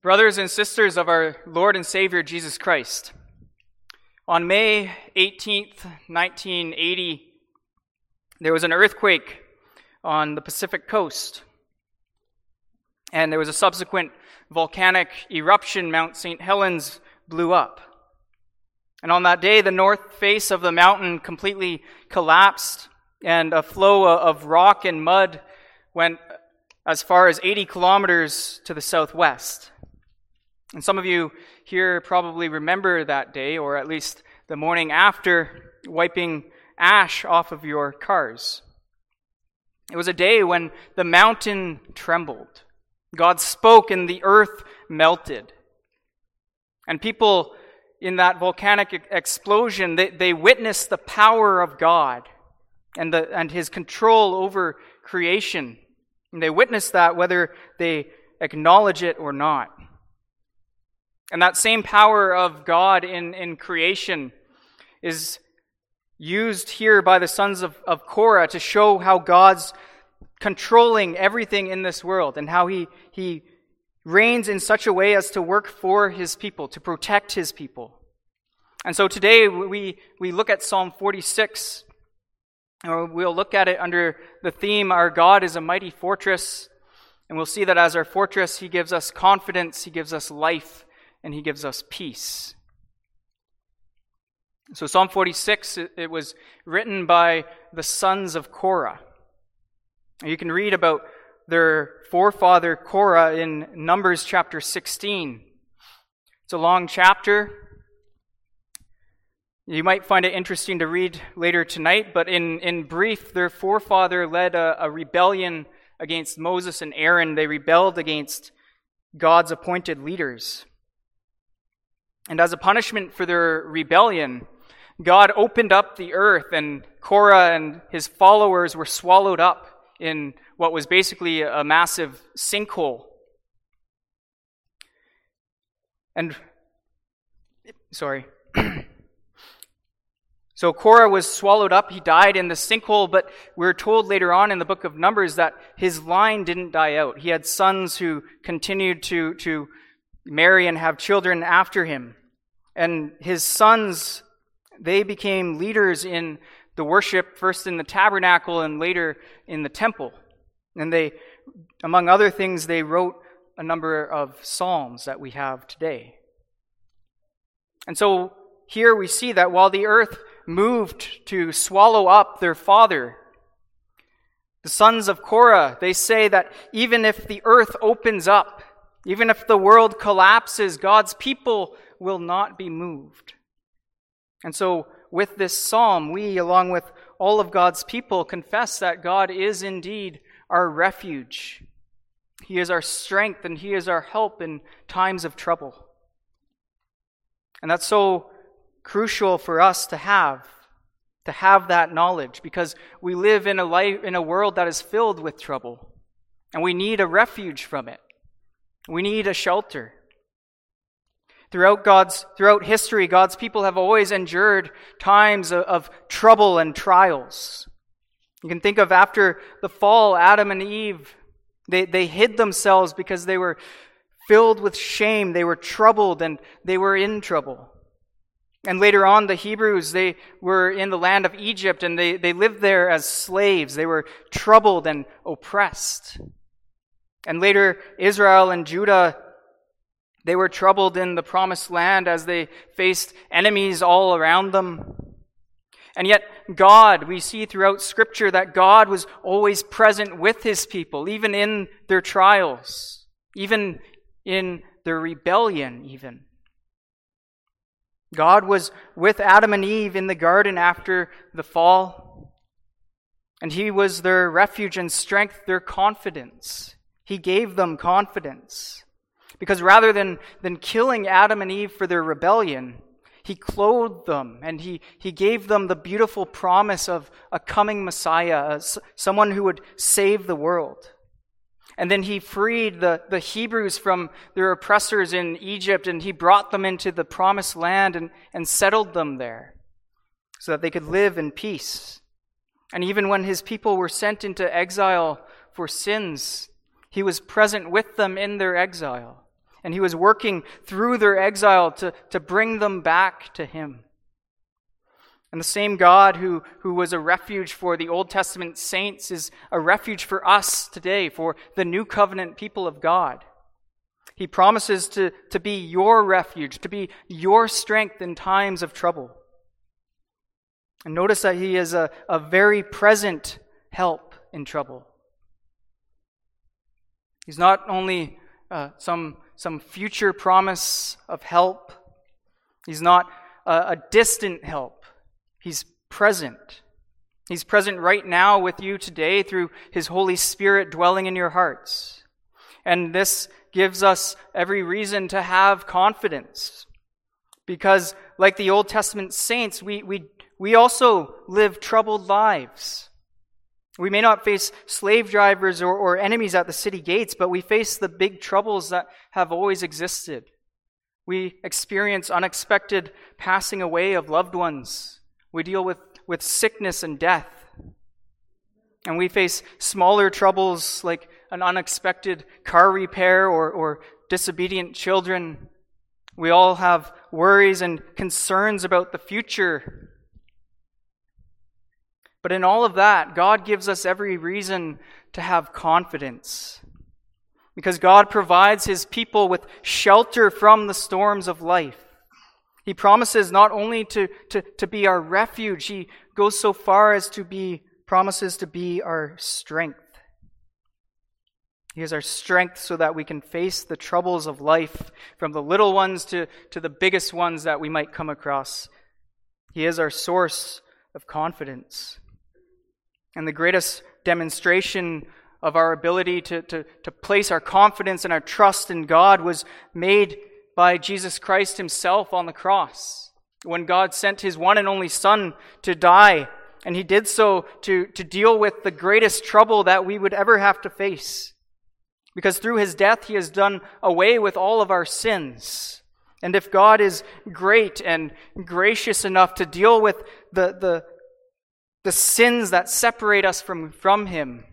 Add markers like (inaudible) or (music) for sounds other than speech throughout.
Brothers and sisters of our Lord and Savior Jesus Christ, on May 18th, 1980, there was an earthquake on the Pacific coast, and there was a subsequent volcanic eruption. Mount St. Helens blew up. And on that day, the north face of the mountain completely collapsed, and a flow of rock and mud went as far as 80 kilometers to the southwest. And some of you here probably remember that day, or at least the morning after, wiping ash off of your cars. It was a day when the mountain trembled. God spoke and the earth melted. And people in that volcanic explosion, they, they witnessed the power of God and, the, and his control over creation. And they witnessed that whether they acknowledge it or not. And that same power of God in, in creation is used here by the sons of, of Korah to show how God's controlling everything in this world and how he, he reigns in such a way as to work for his people, to protect his people. And so today we, we look at Psalm 46, or we'll look at it under the theme, Our God is a Mighty Fortress. And we'll see that as our fortress, He gives us confidence, He gives us life, and he gives us peace. So, Psalm 46, it, was written by the sons of Korah. You can read about their forefather Korah in Numbers chapter 16. It's a long chapter. You might find it interesting to read later tonight, but in, in brief, their forefather led a, a rebellion against Moses and Aaron. They rebelled against God's appointed leaders. And as a punishment for their rebellion, God opened up the earth, and Korah and his followers were swallowed up in what was basically a massive sinkhole. And, sorry. (clears throat) so Korah was swallowed up. He died in the sinkhole, but we're told later on in the book of Numbers that his line didn't die out. He had sons who continued to, to marry and have children after him. And his sons, they became leaders in the worship, first in the tabernacle and later in the temple. And they, among other things, they wrote a number of psalms that we have today. And so here we see that while the earth moved to swallow up their father, the sons of Korah, they say that even if the earth opens up, even if the world collapses, God's people will not be moved. And so, with this psalm, we, along with all of God's people, confess that God is indeed our refuge. He is our strength and He is our help in times of trouble. And that's so crucial for us to have, to have that knowledge, because we live in a life, in a world that is filled with trouble, and we need a refuge from it. We need a shelter. Throughout God's, throughout history, God's people have always endured times of, of trouble and trials. You can think of after the fall, Adam and Eve, they, they hid themselves because they were filled with shame. They were troubled and they were in trouble. And later on, the Hebrews, they were in the land of Egypt and they, they lived there as slaves. They were troubled and oppressed. And later, Israel and Judah, they were troubled in the promised land as they faced enemies all around them. And yet, God, we see throughout Scripture that God was always present with His people, even in their trials, even in their rebellion, even. God was with Adam and Eve in the garden after the fall, and He was their refuge and strength, their confidence. He gave them confidence. Because rather than, than killing Adam and Eve for their rebellion, he clothed them and he, he gave them the beautiful promise of a coming Messiah, someone who would save the world. And then he freed the, the Hebrews from their oppressors in Egypt and he brought them into the promised land and, and settled them there so that they could live in peace. And even when his people were sent into exile for sins, he was present with them in their exile. And he was working through their exile to, to bring them back to him. And the same God who, who was a refuge for the Old Testament saints is a refuge for us today, for the new covenant people of God. He promises to, to be your refuge, to be your strength in times of trouble. And notice that He is a, a very present help in trouble. He's not only uh, some, some future promise of help, He's not a, a distant help. He's present. He's present right now with you today through His Holy Spirit dwelling in your hearts. And this gives us every reason to have confidence. Because, like the Old Testament saints, we, we, we also live troubled lives. We may not face slave drivers or, or enemies at the city gates, but we face the big troubles that have always existed. We experience unexpected passing away of loved ones. We deal with, with sickness and death. And we face smaller troubles like an unexpected car repair or, or disobedient children. We all have worries and concerns about the future. But in all of that, God gives us every reason to have confidence. Because God provides his people with shelter from the storms of life. He promises not only to, to, to be our refuge, he goes so far as to be, promises to be our strength. He is our strength so that we can face the troubles of life, from the little ones to, to the biggest ones that we might come across. He is our source of confidence. And the greatest demonstration of our ability to, to, to place our confidence and our trust in God was made by Jesus Christ himself on the cross. When God sent his one and only Son to die, and he did so to, to deal with the greatest trouble that we would ever have to face. Because through his death, he has done away with all of our sins. And if God is great and gracious enough to deal with the, the, the sins that separate us from, from him,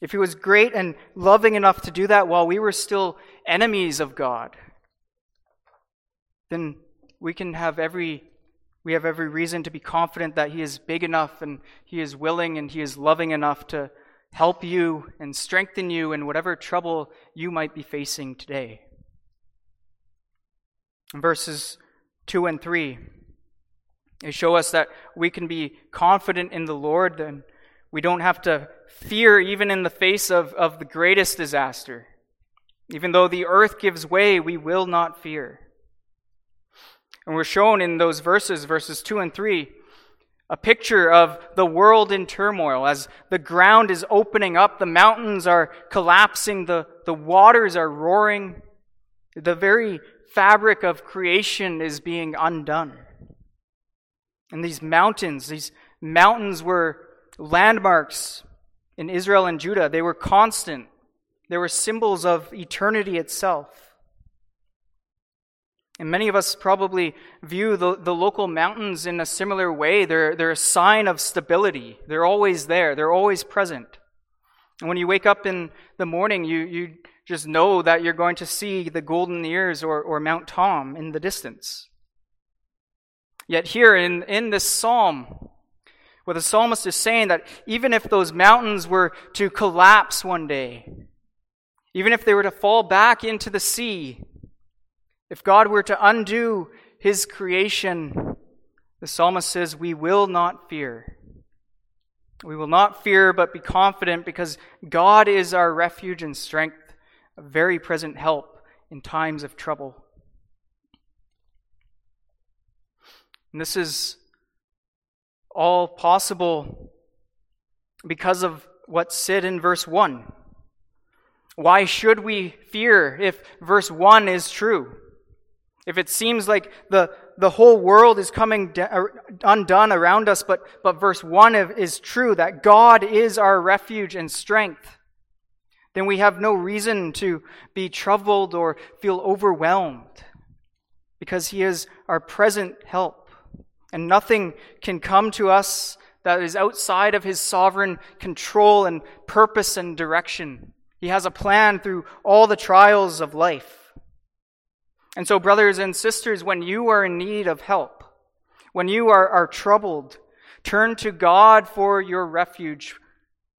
if he was great and loving enough to do that while we were still enemies of God, then we can have every we have every reason to be confident that he is big enough and he is willing and he is loving enough to help you and strengthen you in whatever trouble you might be facing today. verses 2 and 3, they show us that we can be confident in the Lord, and we don't have to fear even in the face of, of the greatest disaster. Even though the earth gives way, we will not fear. And we're shown in those verses, verses 2 and 3, a picture of the world in turmoil as the ground is opening up, the mountains are collapsing, the, the waters are roaring, the very fabric of creation is being undone. And these mountains, these mountains were landmarks in Israel and Judah. They were constant. They were symbols of eternity itself. And many of us probably view the, the local mountains in a similar way. They're, they're a sign of stability. They're always there, they're always present. And when you wake up in the morning, you, you just know that you're going to see the Golden Ears or, or Mount Tom in the distance. Yet, here in, in this psalm, where the psalmist is saying that even if those mountains were to collapse one day, even if they were to fall back into the sea, if God were to undo his creation, the psalmist says, We will not fear. We will not fear, but be confident because God is our refuge and strength, a very present help in times of trouble. And this is all possible because of what's said in verse 1. Why should we fear if verse 1 is true? If it seems like the, the whole world is coming uh, undone around us, but, but verse 1 is true, that God is our refuge and strength, then we have no reason to be troubled or feel overwhelmed because He is our present help. And nothing can come to us that is outside of His sovereign control and purpose and direction. He has a plan through all the trials of life. And so, brothers and sisters, when you are in need of help, when you are, are troubled, turn to God for your refuge.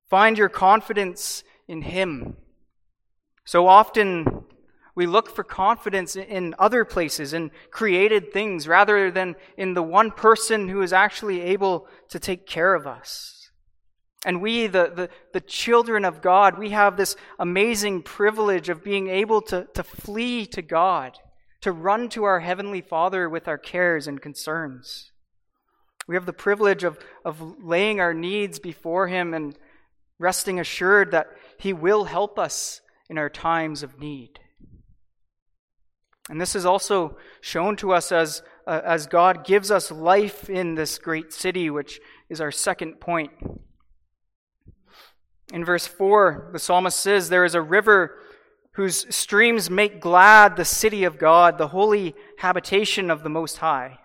Find your confidence in Him. So often, we look for confidence in other places, in created things, rather than in the one person who is actually able to take care of us. And we, the, the, the, children of God, we have this amazing privilege of being able to, to flee to God, to run to our Heavenly Father with our cares and concerns. We have the privilege of, of laying our needs before Him and resting assured that He will help us in our times of need. And this is also shown to us as, uh, as God gives us life in this great city, which is our second point. In verse 4, the psalmist says, There is a river whose streams make glad the city of God, the holy habitation of the Most High.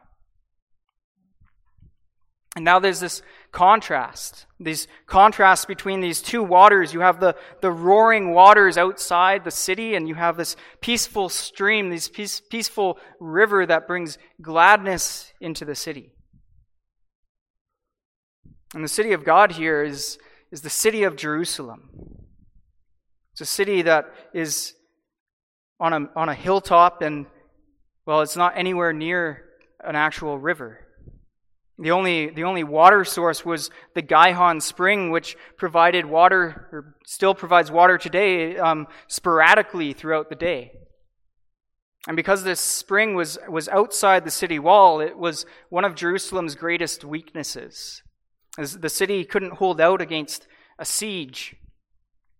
And now there's this contrast, these contrasts between these two waters. You have the, the roaring waters outside the city, and you have this peaceful stream, this peace, peaceful river that brings gladness into the city. And the city of God here is, is the city of Jerusalem. It's a city that is on a, on a hilltop, and, well, it's not anywhere near an actual river. The only, the only water source was the Gihon Spring, which provided water, or still provides water today, um, sporadically throughout the day. And because this spring was, was outside the city wall, it was one of Jerusalem's greatest weaknesses. As the city couldn't hold out against a siege.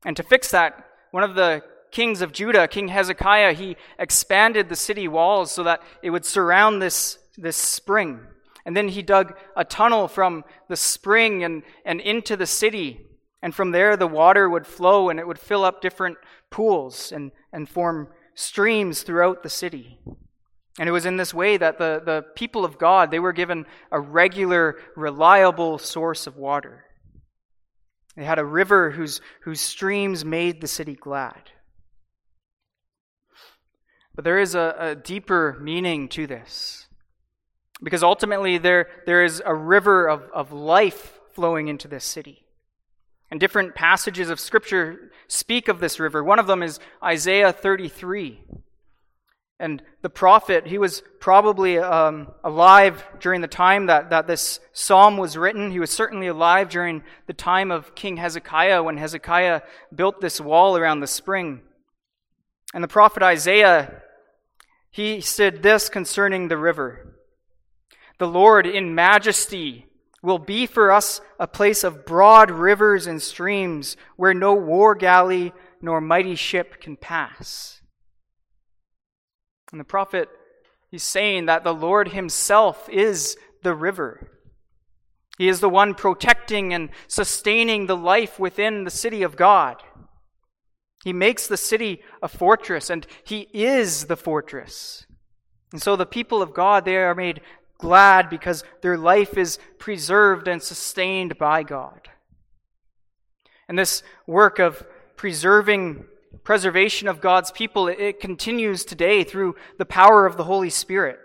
And to fix that, one of the kings of Judah, King Hezekiah, he expanded the city walls so that it would surround this, this spring. And then he dug a tunnel from the spring and, and into the city. And from there, the water would flow and it would fill up different pools and, and form streams throughout the city. And it was in this way that the, the people of God, they were given a regular, reliable source of water. They had a river whose, whose streams made the city glad. But there is a, a deeper meaning to this. Because ultimately, there, there is a river of, of life flowing into this city. And different passages of Scripture speak of this river. One of them is Isaiah 33. And the prophet, he was probably um, alive during the time that, that this psalm was written. He was certainly alive during the time of King Hezekiah when Hezekiah built this wall around the spring. And the prophet Isaiah, he said this concerning the river the Lord in majesty will be for us a place of broad rivers and streams where no war galley nor mighty ship can pass. And the prophet, he's saying that the Lord himself is the river. He is the one protecting and sustaining the life within the city of God. He makes the city a fortress, and he is the fortress. And so the people of God, they are made glad because their life is preserved and sustained by God. And this work of preserving, preservation of God's people, it continues today through the power of the Holy Spirit.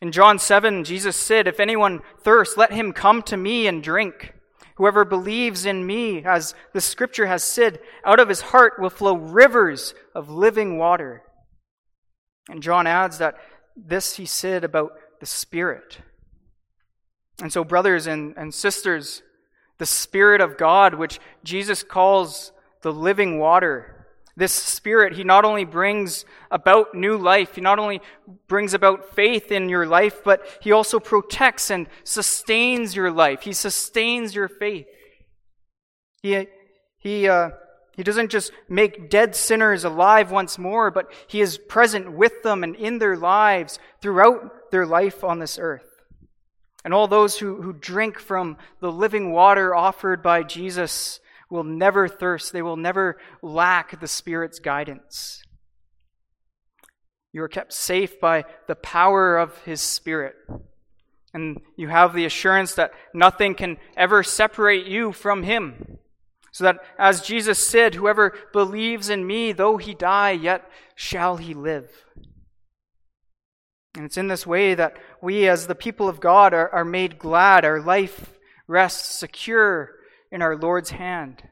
In John 7, Jesus said, If anyone thirsts, let him come to me and drink. Whoever believes in me, as the scripture has said, out of his heart will flow rivers of living water. And John adds that this he said about the Spirit. And so, brothers and, and sisters, the Spirit of God, which Jesus calls the living water, this Spirit, He not only brings about new life, He not only brings about faith in your life, but He also protects and sustains your life. He sustains your faith. He, he, uh, he doesn't just make dead sinners alive once more, but He is present with them and in their lives throughout their life on this earth. And all those who, who drink from the living water offered by Jesus will never thirst. They will never lack the Spirit's guidance. You are kept safe by the power of His Spirit. And you have the assurance that nothing can ever separate you from Him. So that, as Jesus said, whoever believes in me, though he die, yet shall he live. And it's in this way that we, as the people of God, are, are made glad. Our life rests secure in our Lord's hand.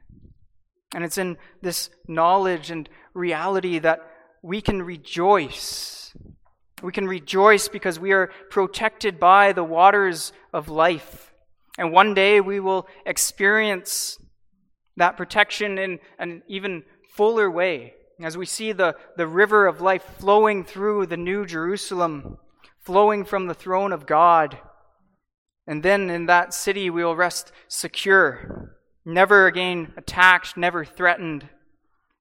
And it's in this knowledge and reality that we can rejoice. We can rejoice because we are protected by the waters of life. And one day we will experience that protection in an even fuller way as we see the, the river of life flowing through the New Jerusalem, flowing from the throne of God. And then in that city we will rest secure, never again attacked, never threatened.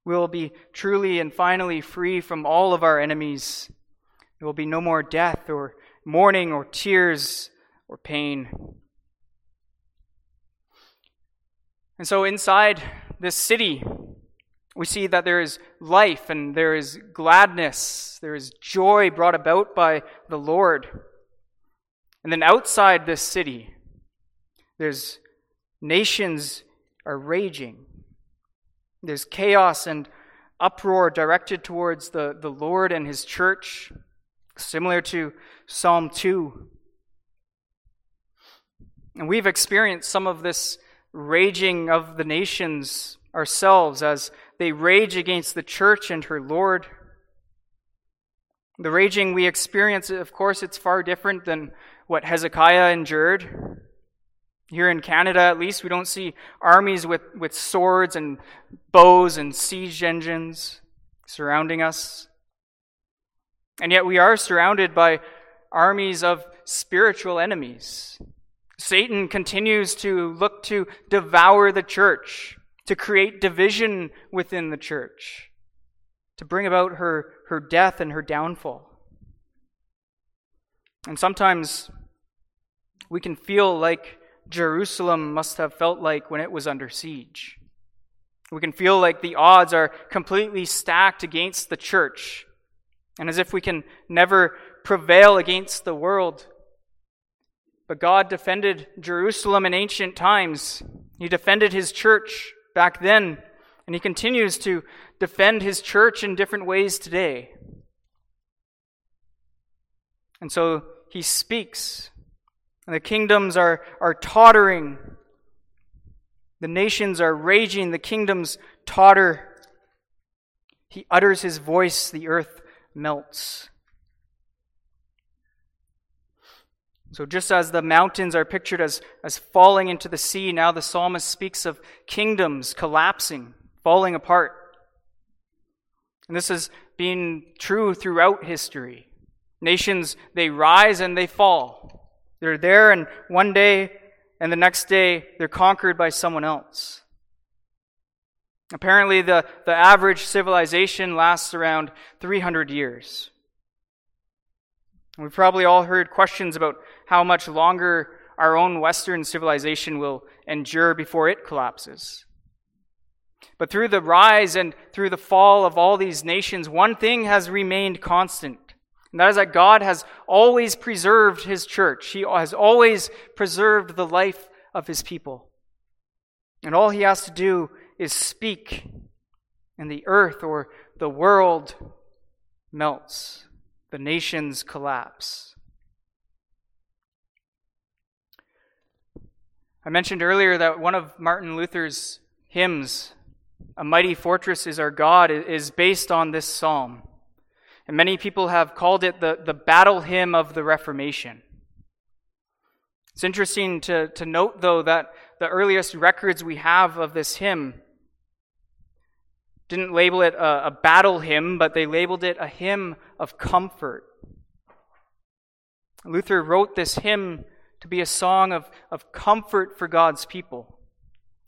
We will be truly and finally free from all of our enemies. There will be no more death or mourning or tears or pain. And so inside this city, we see that there is life and there is gladness, there is joy brought about by the Lord. And then outside this city, there's nations are raging. There's chaos and uproar directed towards the, the Lord and his church, similar to Psalm 2. And we've experienced some of this raging of the nations ourselves as they rage against the church and her Lord. The raging we experience, of course, it's far different than what Hezekiah endured. Here in Canada, at least, we don't see armies with, with swords and bows and siege engines surrounding us. And yet we are surrounded by armies of spiritual enemies. Satan continues to look to devour the church, to create division within the church, to bring about her, her death and her downfall. And sometimes we can feel like Jerusalem must have felt like when it was under siege. We can feel like the odds are completely stacked against the church, and as if we can never prevail against the world but God defended Jerusalem in ancient times. He defended his church back then, and he continues to defend his church in different ways today. And so he speaks, and the kingdoms are, are tottering. The nations are raging, the kingdoms totter. He utters his voice, the earth melts. So, just as the mountains are pictured as, as falling into the sea, now the psalmist speaks of kingdoms collapsing, falling apart. And this has been true throughout history. Nations, they rise and they fall. They're there, and one day and the next day they're conquered by someone else. Apparently, the, the average civilization lasts around 300 years. We've probably all heard questions about how much longer our own Western civilization will endure before it collapses. But through the rise and through the fall of all these nations, one thing has remained constant. And that is that God has always preserved his church. He has always preserved the life of his people. And all he has to do is speak, and the earth or the world melts the nations collapse. I mentioned earlier that one of Martin Luther's hymns, A Mighty Fortress is Our God, is based on this psalm. And many people have called it the, the battle hymn of the Reformation. It's interesting to, to note, though, that the earliest records we have of this hymn didn't label it a, a battle hymn, but they labeled it a hymn of comfort. Luther wrote this hymn to be a song of, of comfort for God's people,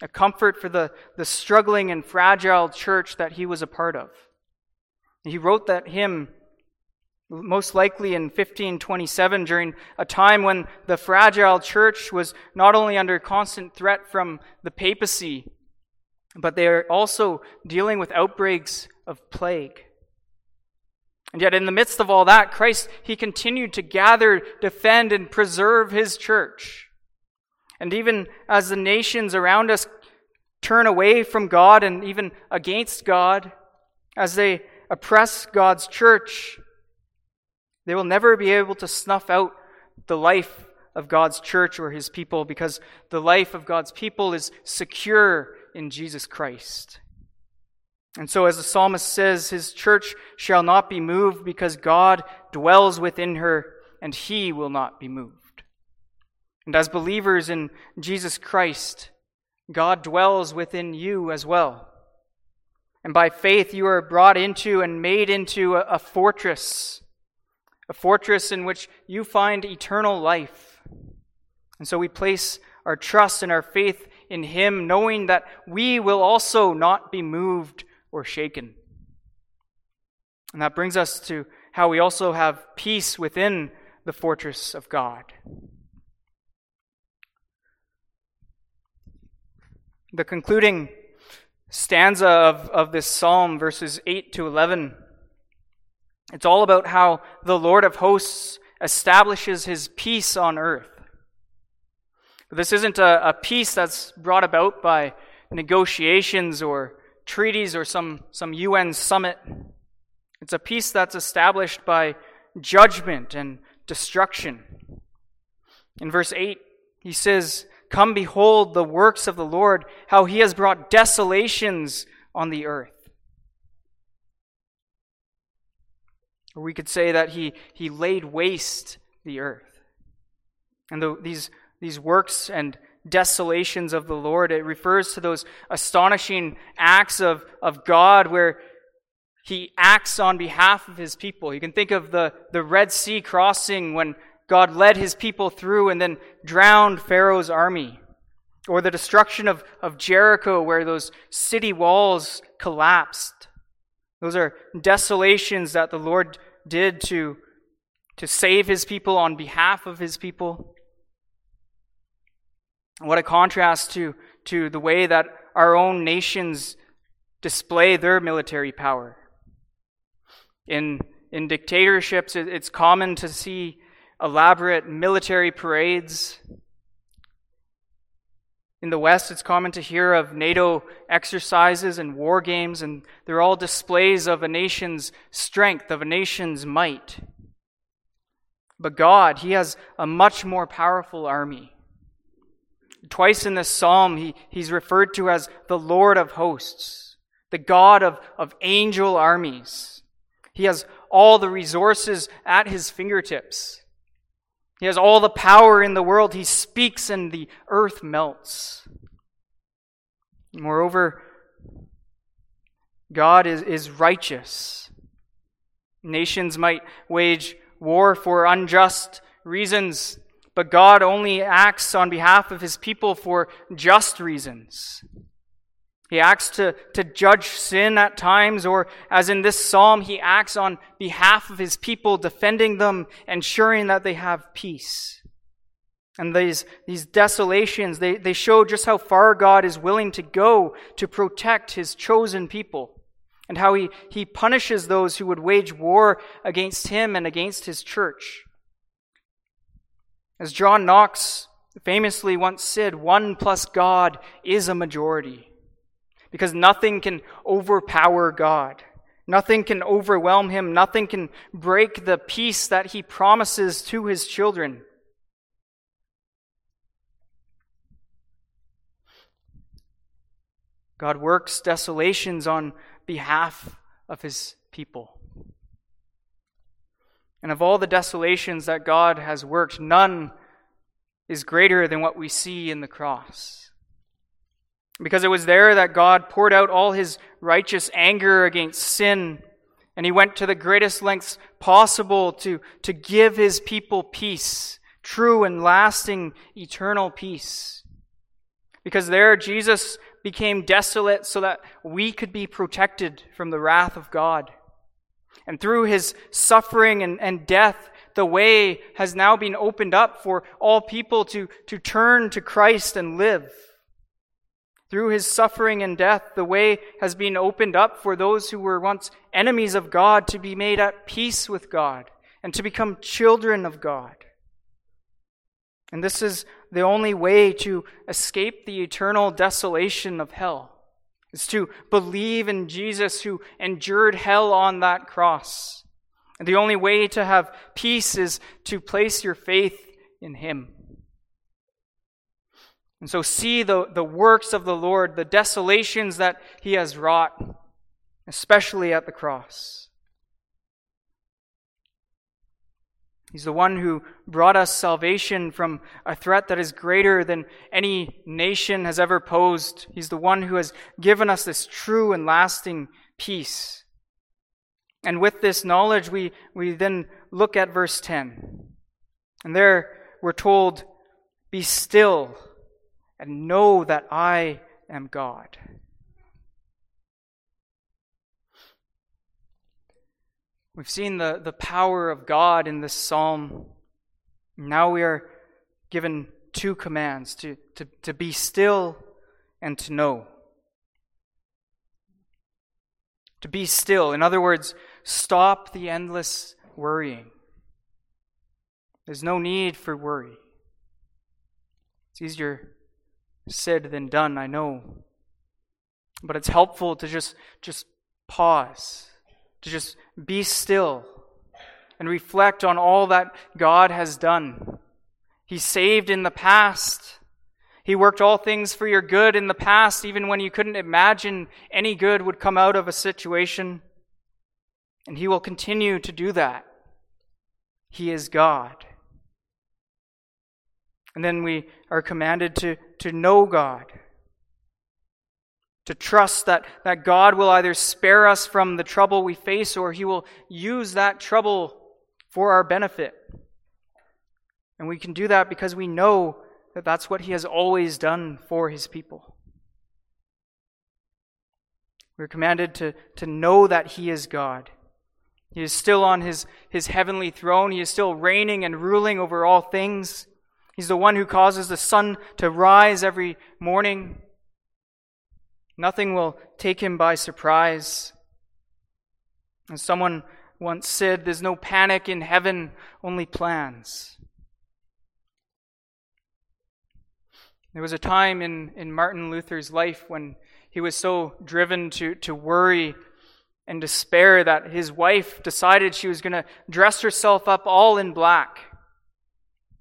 a comfort for the, the struggling and fragile church that he was a part of. He wrote that hymn most likely in 1527 during a time when the fragile church was not only under constant threat from the papacy but they are also dealing with outbreaks of plague. And yet, in the midst of all that, Christ, He continued to gather, defend, and preserve His church. And even as the nations around us turn away from God and even against God, as they oppress God's church, they will never be able to snuff out the life of God's church or his people because the life of God's people is secure in Jesus Christ. And so, as the psalmist says, his church shall not be moved because God dwells within her and he will not be moved. And as believers in Jesus Christ, God dwells within you as well. And by faith, you are brought into and made into a, a fortress, a fortress in which you find eternal life. And so we place our trust and our faith in Him, knowing that we will also not be moved or shaken. And that brings us to how we also have peace within the fortress of God. The concluding stanza of, of this psalm, verses 8 to 11, it's all about how the Lord of hosts establishes his peace on earth. But this isn't a, a peace that's brought about by negotiations or treaties or some, some UN summit. It's a peace that's established by judgment and destruction. In verse 8, he says, Come behold the works of the Lord, how he has brought desolations on the earth. Or we could say that he, he laid waste the earth. And the, these, these works and desolations of the Lord, it refers to those astonishing acts of, of God where he acts on behalf of his people. You can think of the, the Red Sea crossing when God led his people through and then drowned Pharaoh's army. Or the destruction of, of Jericho, where those city walls collapsed. Those are desolations that the Lord did to, to save his people on behalf of his people. What a contrast to, to the way that our own nations display their military power. In, in dictatorships, it's common to see elaborate military parades. In the West, it's common to hear of NATO exercises and war games, and they're all displays of a nation's strength, of a nation's might. But God, He has a much more powerful army. Twice in this psalm, he, He's referred to as the Lord of hosts, the God of, of angel armies. He has all the resources at His fingertips. He has all the power in the world. He speaks and the earth melts. Moreover, God is, is righteous. Nations might wage war for unjust reasons, but God only acts on behalf of his people for just reasons. He acts to, to judge sin at times, or as in this psalm, he acts on behalf of his people, defending them, ensuring that they have peace. And these, these desolations, they, they show just how far God is willing to go to protect his chosen people, and how he, he punishes those who would wage war against him and against his church. As John Knox famously once said, one plus God is a majority because nothing can overpower God. Nothing can overwhelm him. Nothing can break the peace that he promises to his children. God works desolations on behalf of his people. And of all the desolations that God has worked, none is greater than what we see in the cross. Because it was there that God poured out all his righteous anger against sin, and he went to the greatest lengths possible to, to give his people peace, true and lasting eternal peace. Because there Jesus became desolate so that we could be protected from the wrath of God. And through his suffering and, and death, the way has now been opened up for all people to, to turn to Christ and live. Through his suffering and death, the way has been opened up for those who were once enemies of God to be made at peace with God and to become children of God. And this is the only way to escape the eternal desolation of hell is to believe in Jesus who endured hell on that cross. And the only way to have peace is to place your faith in Him. And so see the, the works of the Lord, the desolations that He has wrought, especially at the cross. He's the one who brought us salvation from a threat that is greater than any nation has ever posed. He's the one who has given us this true and lasting peace. And with this knowledge, we, we then look at verse 10. And there we're told, Be still and know that I am God. We've seen the, the power of God in this psalm. Now we are given two commands to, to, to be still and to know. To be still. In other words, stop the endless worrying. There's no need for worry. It's easier said than done, I know. But it's helpful to just, just pause to just be still and reflect on all that God has done. He saved in the past. He worked all things for your good in the past, even when you couldn't imagine any good would come out of a situation. And He will continue to do that. He is God. And then we are commanded to, to know God to trust that, that God will either spare us from the trouble we face or he will use that trouble for our benefit. And we can do that because we know that that's what he has always done for his people. We're commanded to, to know that he is God. He is still on his, his heavenly throne. He is still reigning and ruling over all things. He's the one who causes the sun to rise every morning. Nothing will take him by surprise. As someone once said, there's no panic in heaven, only plans. There was a time in, in Martin Luther's life when he was so driven to, to worry and despair that his wife decided she was going to dress herself up all in black.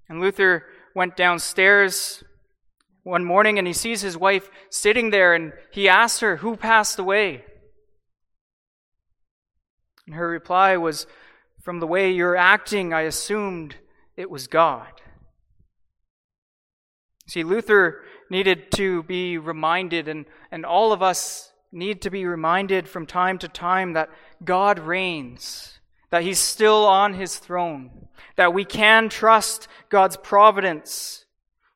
And Luther went downstairs one morning and he sees his wife sitting there and he asks her, Who passed away? And her reply was, From the way you're acting, I assumed it was God. See, Luther needed to be reminded, and, and all of us need to be reminded from time to time that God reigns, that He's still on His throne, that we can trust God's providence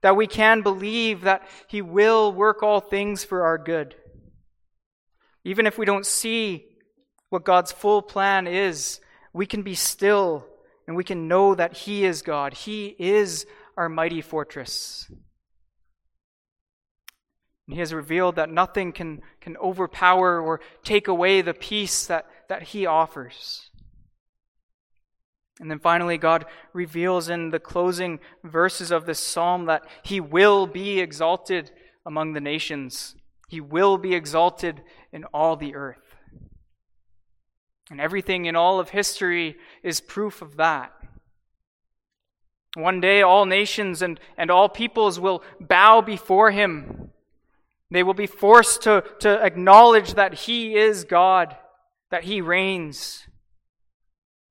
that we can believe that He will work all things for our good. Even if we don't see what God's full plan is, we can be still and we can know that He is God. He is our mighty fortress. And He has revealed that nothing can, can overpower or take away the peace that, that He offers. And then finally, God reveals in the closing verses of this psalm that He will be exalted among the nations. He will be exalted in all the earth. And everything in all of history is proof of that. One day, all nations and, and all peoples will bow before Him. They will be forced to, to acknowledge that He is God, that He reigns.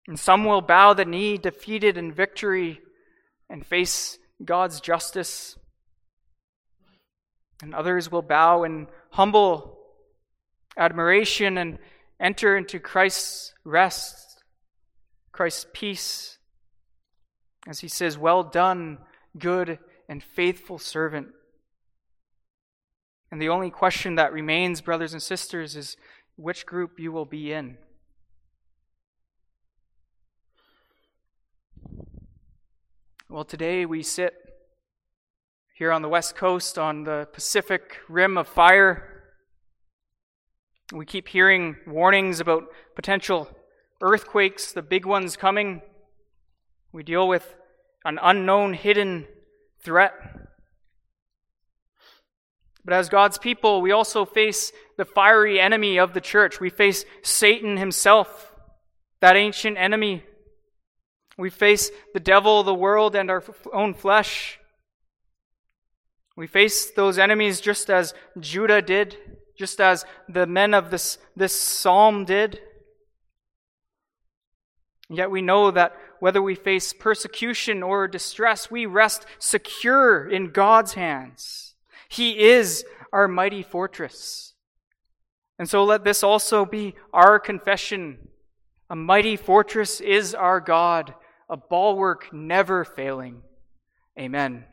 And some will bow the knee, defeated in victory, and face God's justice. And others will bow in humble admiration and enter into Christ's rest, Christ's peace, as he says, Well done, good and faithful servant. And the only question that remains, brothers and sisters, is which group you will be in. Well, today we sit here on the West Coast on the Pacific Rim of Fire. We keep hearing warnings about potential earthquakes, the big ones coming. We deal with an unknown hidden threat But as God's people, we also face the fiery enemy of the church. We face Satan himself, that ancient enemy. We face the devil, the world, and our own flesh. We face those enemies just as Judah did, just as the men of this, this psalm did. Yet we know that whether we face persecution or distress, we rest secure in God's hands. He is our mighty fortress. And so let this also be our confession. A mighty fortress is our God, a bulwark never failing. Amen.